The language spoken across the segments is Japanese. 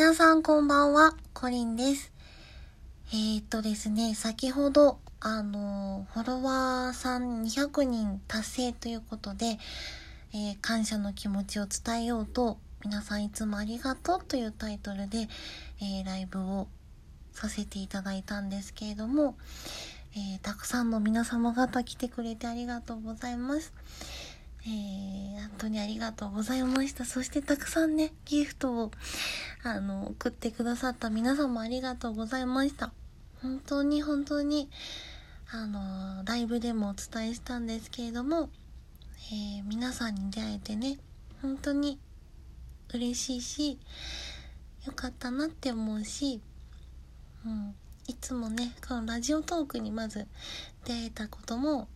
皆さんこんばんは、コリンです。えー、っとですね、先ほど、あの、フォロワーさん200人達成ということで、えー感謝の気持ちを伝えようと、皆さんいつもありがとうというタイトルで、えーライブをさせていただいたんですけれども、えたくさんの皆様方来てくれてありがとうございます。えー、本当にありがとうございました。そしてたくさんね、ギフトを、あの、送ってくださった皆様ありがとうございました。本当に本当に、あの、ライブでもお伝えしたんですけれども、えー皆さんに出会えてね、本当に嬉しいし、よかったなって思うし、うん、いつもね、このラジオトークにまず出会えたことも、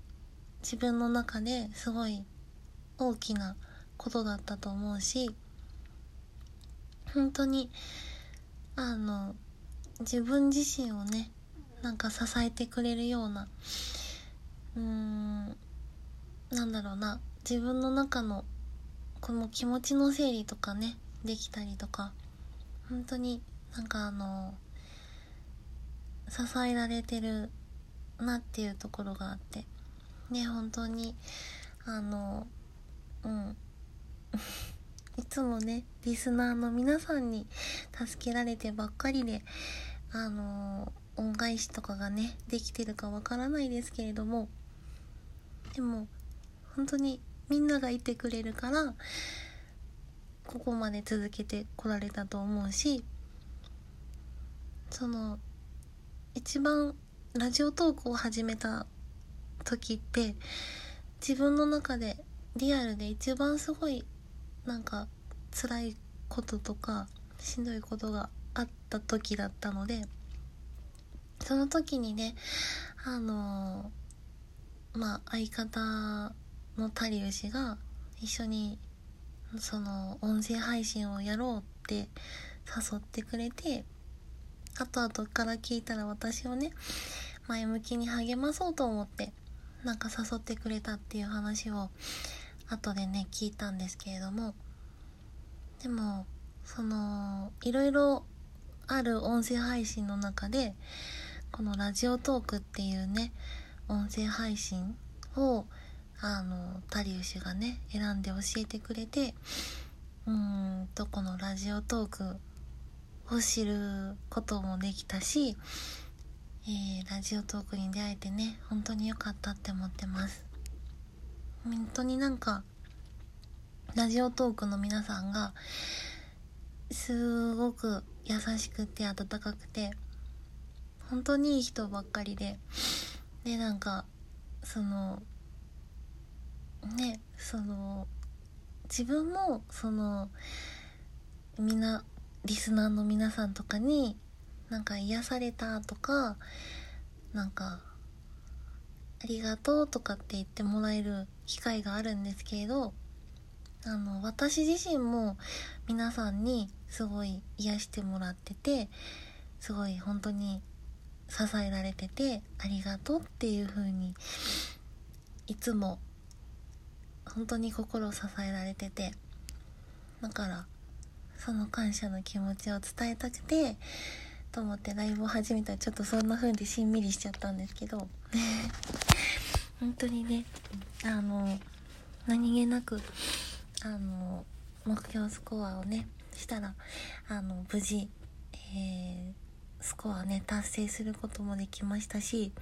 自分の中ですごい大きなことだったと思うし本当にあの自分自身をねなんか支えてくれるようなうーんなんだろうな自分の中のこの気持ちの整理とかねできたりとか本当になんかあの支えられてるなっていうところがあってね本当にあのうん。いつもねリスナーの皆さんに助けられてばっかりであの恩返しとかがねできてるかわからないですけれどもでも本当にみんながいてくれるからここまで続けてこられたと思うしその一番ラジオトークを始めた時って自分の中でリアルで一番すごいなんか辛いこととかしんどいことがあった時だったのでその時にねあのまあ相方のタリウシが一緒にその音声配信をやろうって誘ってくれて後々から聞いたら私をね前向きに励まそうと思ってなんか誘ってくれたっていう話を後でね聞いたんですけれどもでもそのいろいろある音声配信の中でこのラジオトークっていうね音声配信をあのタリウシがね選んで教えてくれてうんとこのラジオトークを知ることもできたし、えーラジオトークに出会えてね本当に良かったって思ってます。本当になんかラジオトークの皆さんがすごく優しくて温かくて本当にいい人ばっかりででなんかそのねその自分もそのみんなリスナーの皆さんとかになんか癒されたとかなんかありがとうとかって言ってもらえる機会があるんですけれどあの私自身も皆さんにすごい癒してもらっててすごい本当に支えられててありがとうっていう風にいつも本当に心を支えられててだからその感謝の気持ちを伝えたくてと思ってライブを始めたらちょっとそんな風でしんみりしちゃったんですけど本当にねあの何気なくあの目標スコアをねしたらあの無事、えースコアをね達成することもできましたし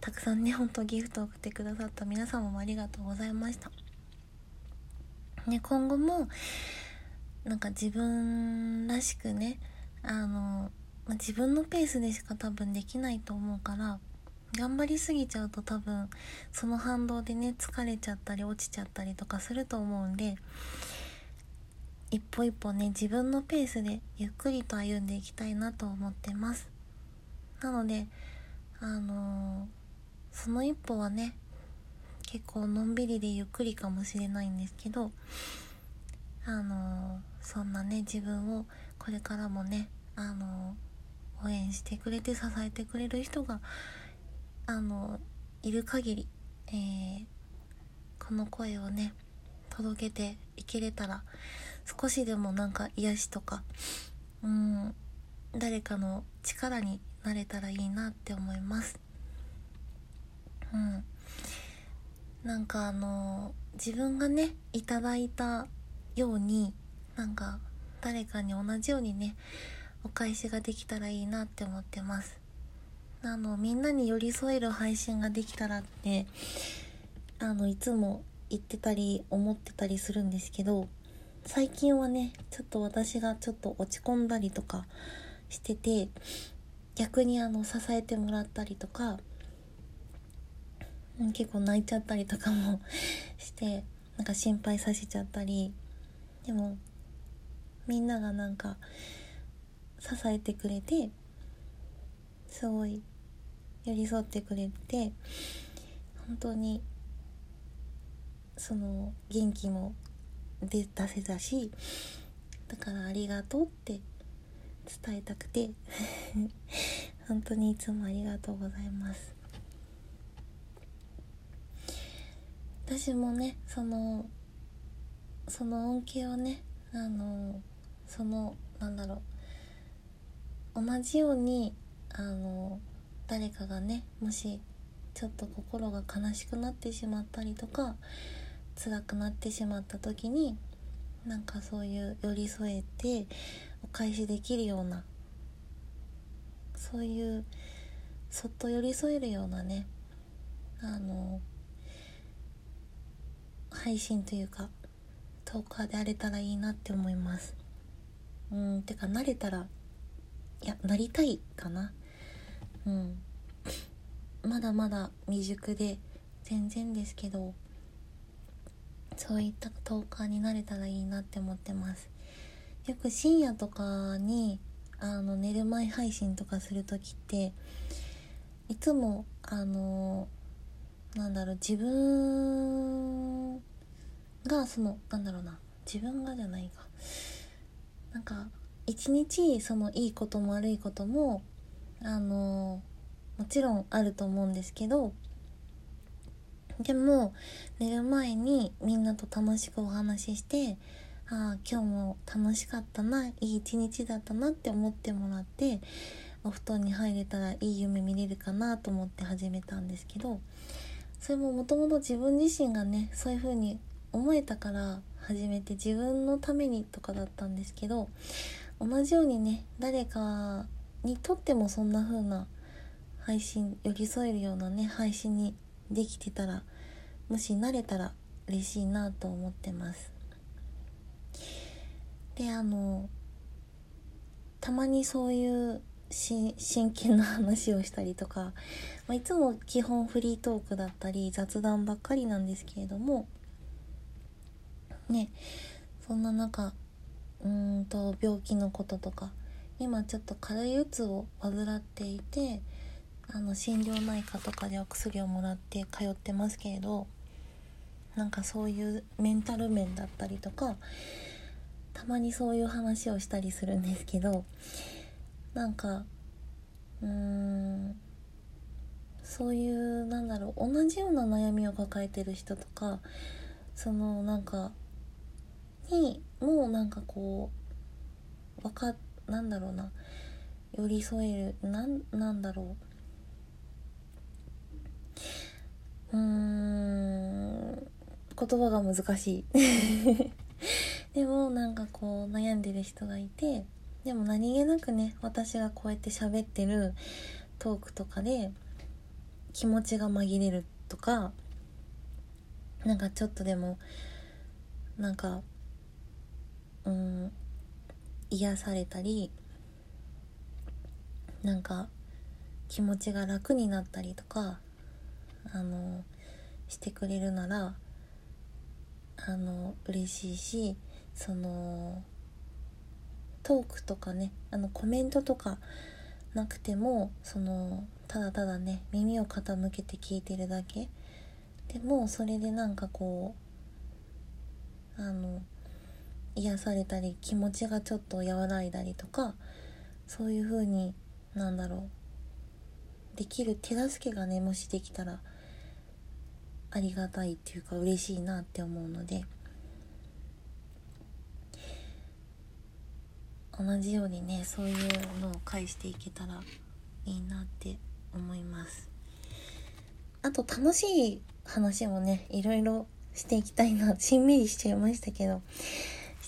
たくさんね本当ギフトを送ってくださった皆様もありがとうございました。ね今後もなんか自分らしくねあの、まあ自分のペースでしか多分できないと思うから頑張りすぎちゃうと多分その反動でね疲れちゃったり落ちちゃったりとかすると思うんで一歩一歩ね自分のペースでゆっくりと歩んでいきたいなと思ってます。なのであのその一歩はね結構のんびりでゆっくりかもしれないんですけどあのそんなね自分をこれからもねあの応援してくれて支えてくれる人があのいる限り、えーこの声をね届けていけれたら少しでもなんか癒しとかうん誰かの力になれたらいいなって思います。うん。なんかあの自分がねいただいたようになんか誰かに同じようにねお返しができたらいいなって思ってます。あのみんなに寄り添える配信ができたらってあのいつも言ってたり思ってたりするんですけど最近はねちょっと私がちょっと落ち込んだりとかしてて逆にあの支えてもらったりとか結構泣いちゃったりとかも してなんか心配させちゃったりでもみんながなんか支えてくれてすごい寄り添ってくれて本当にその元気も出せたしだからありがとうって伝えたくて 本当にいつもありがとうございます。私もねそのその恩恵をねあのそのなんだろう同じようにあの誰かがねもしちょっと心が悲しくなってしまったりとか辛くなってしまった時になんかそういう寄り添えてお返しできるようなそういうそっと寄り添えるようなねあの配信というかトーカーであれたらいいなって思います。うんてか慣れたらいやなりたいかな。うん。まだまだ未熟で全然ですけどそういったトーカーになれたらいいなって思ってます。よく深夜とかにあの寝る前配信とかする時っていつもあのなんだろう自分がそのなんだろうな自分がじゃないか。なんか一日そのいいことも悪いこともあのもちろんあると思うんですけどでも寝る前にみんなと楽しくお話ししてああ今日も楽しかったないい一日だったなって思ってもらってお布団に入れたらいい夢見れるかなと思って始めたんですけどそれももともと自分自身がねそういう風に思えたから始めて自分のためにとかだったんですけど同じようにね誰かにとってもそんな風な配信寄り添えるようなね配信にできてたらもし慣れたら嬉しいなと思ってます。であのたまにそういう真剣な話をしたりとか、まあ、いつも基本フリートークだったり雑談ばっかりなんですけれどもねそんな中うんと病気のこととか今ちょっと軽いうつを患っていてあの心療内科とかでお薬をもらって通ってますけれどなんかそういうメンタル面だったりとかたまにそういう話をしたりするんですけどなんかうーんそういうなんだろう同じような悩みを抱えてる人とかそのなんかにもうなんかこうわかってなんだろうな。寄り添える。なんなんだろう。うん。言葉が難しい。でもなんかこう悩んでる人がいてでも何気なくね私がこうやって喋ってるトークとかで気持ちが紛れるとかなんかちょっとでもなんかうん。癒されたりなんか気持ちが楽になったりとかあのしてくれるならあの嬉しいしそのトークとかねあのコメントとかなくてもそのただただね耳を傾けて聞いてるだけ。でもそれでなんかこうあの癒されたり気持ちがちょっと和らいだりとかそういう風になんだろう。できる手助けがねもしできたらありがたいっていうか嬉しいなって思うので同じようにねそういうのを返していけたらいいなって思います。あと楽しい話もねいろいろしていきたいなしんみりしちゃいましたけど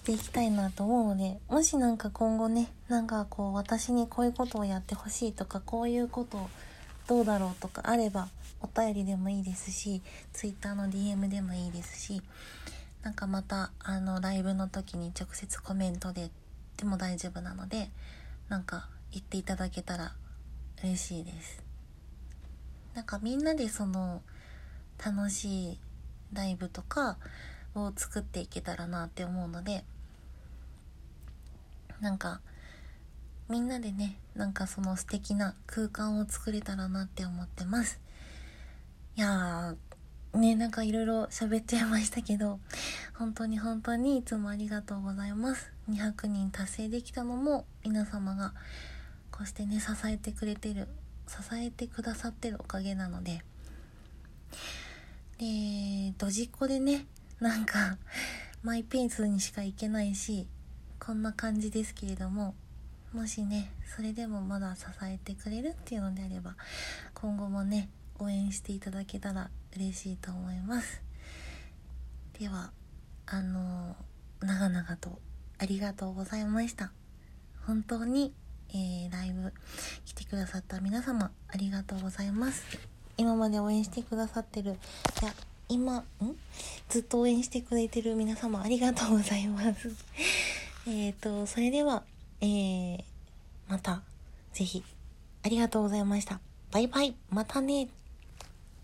していきたいなと思うのでもしなんか今後ねなんかこう私にこういうことをやってほしいとかこういうことをどうだろうとかあればお便りでもいいですし Twitter の DM でもいいですしなんかまたあのライブの時に直接コメントででも大丈夫なのでなんか言っていただけたら嬉しいです。なんかみんなでその楽しいライブとかを作っていけたらなって思うのでなんかみんなでねなんかその素敵な空間を作れたらなって思ってます。いやーねなんかいろいろ喋っちゃいましたけど本当に本当にいつもありがとうございます。200人達成できたのも皆様がこうしてね支えてくれてる支えてくださってるおかげなので。でドジっ子でねなんかマイペースにしか行けないしこんな感じですけれどももしねそれでもまだ支えてくれるっていうのであれば今後もね応援していただけたら嬉しいと思います。ではあの長々とありがとうございました。本当に、えー、ライブ来てくださった皆様ありがとうございます。今まで応援してくださってるいや今ん？ずっと応援してくれてる皆様ありがとうございます。えっとそれではえー、またぜひありがとうございました。バイバイ。またね。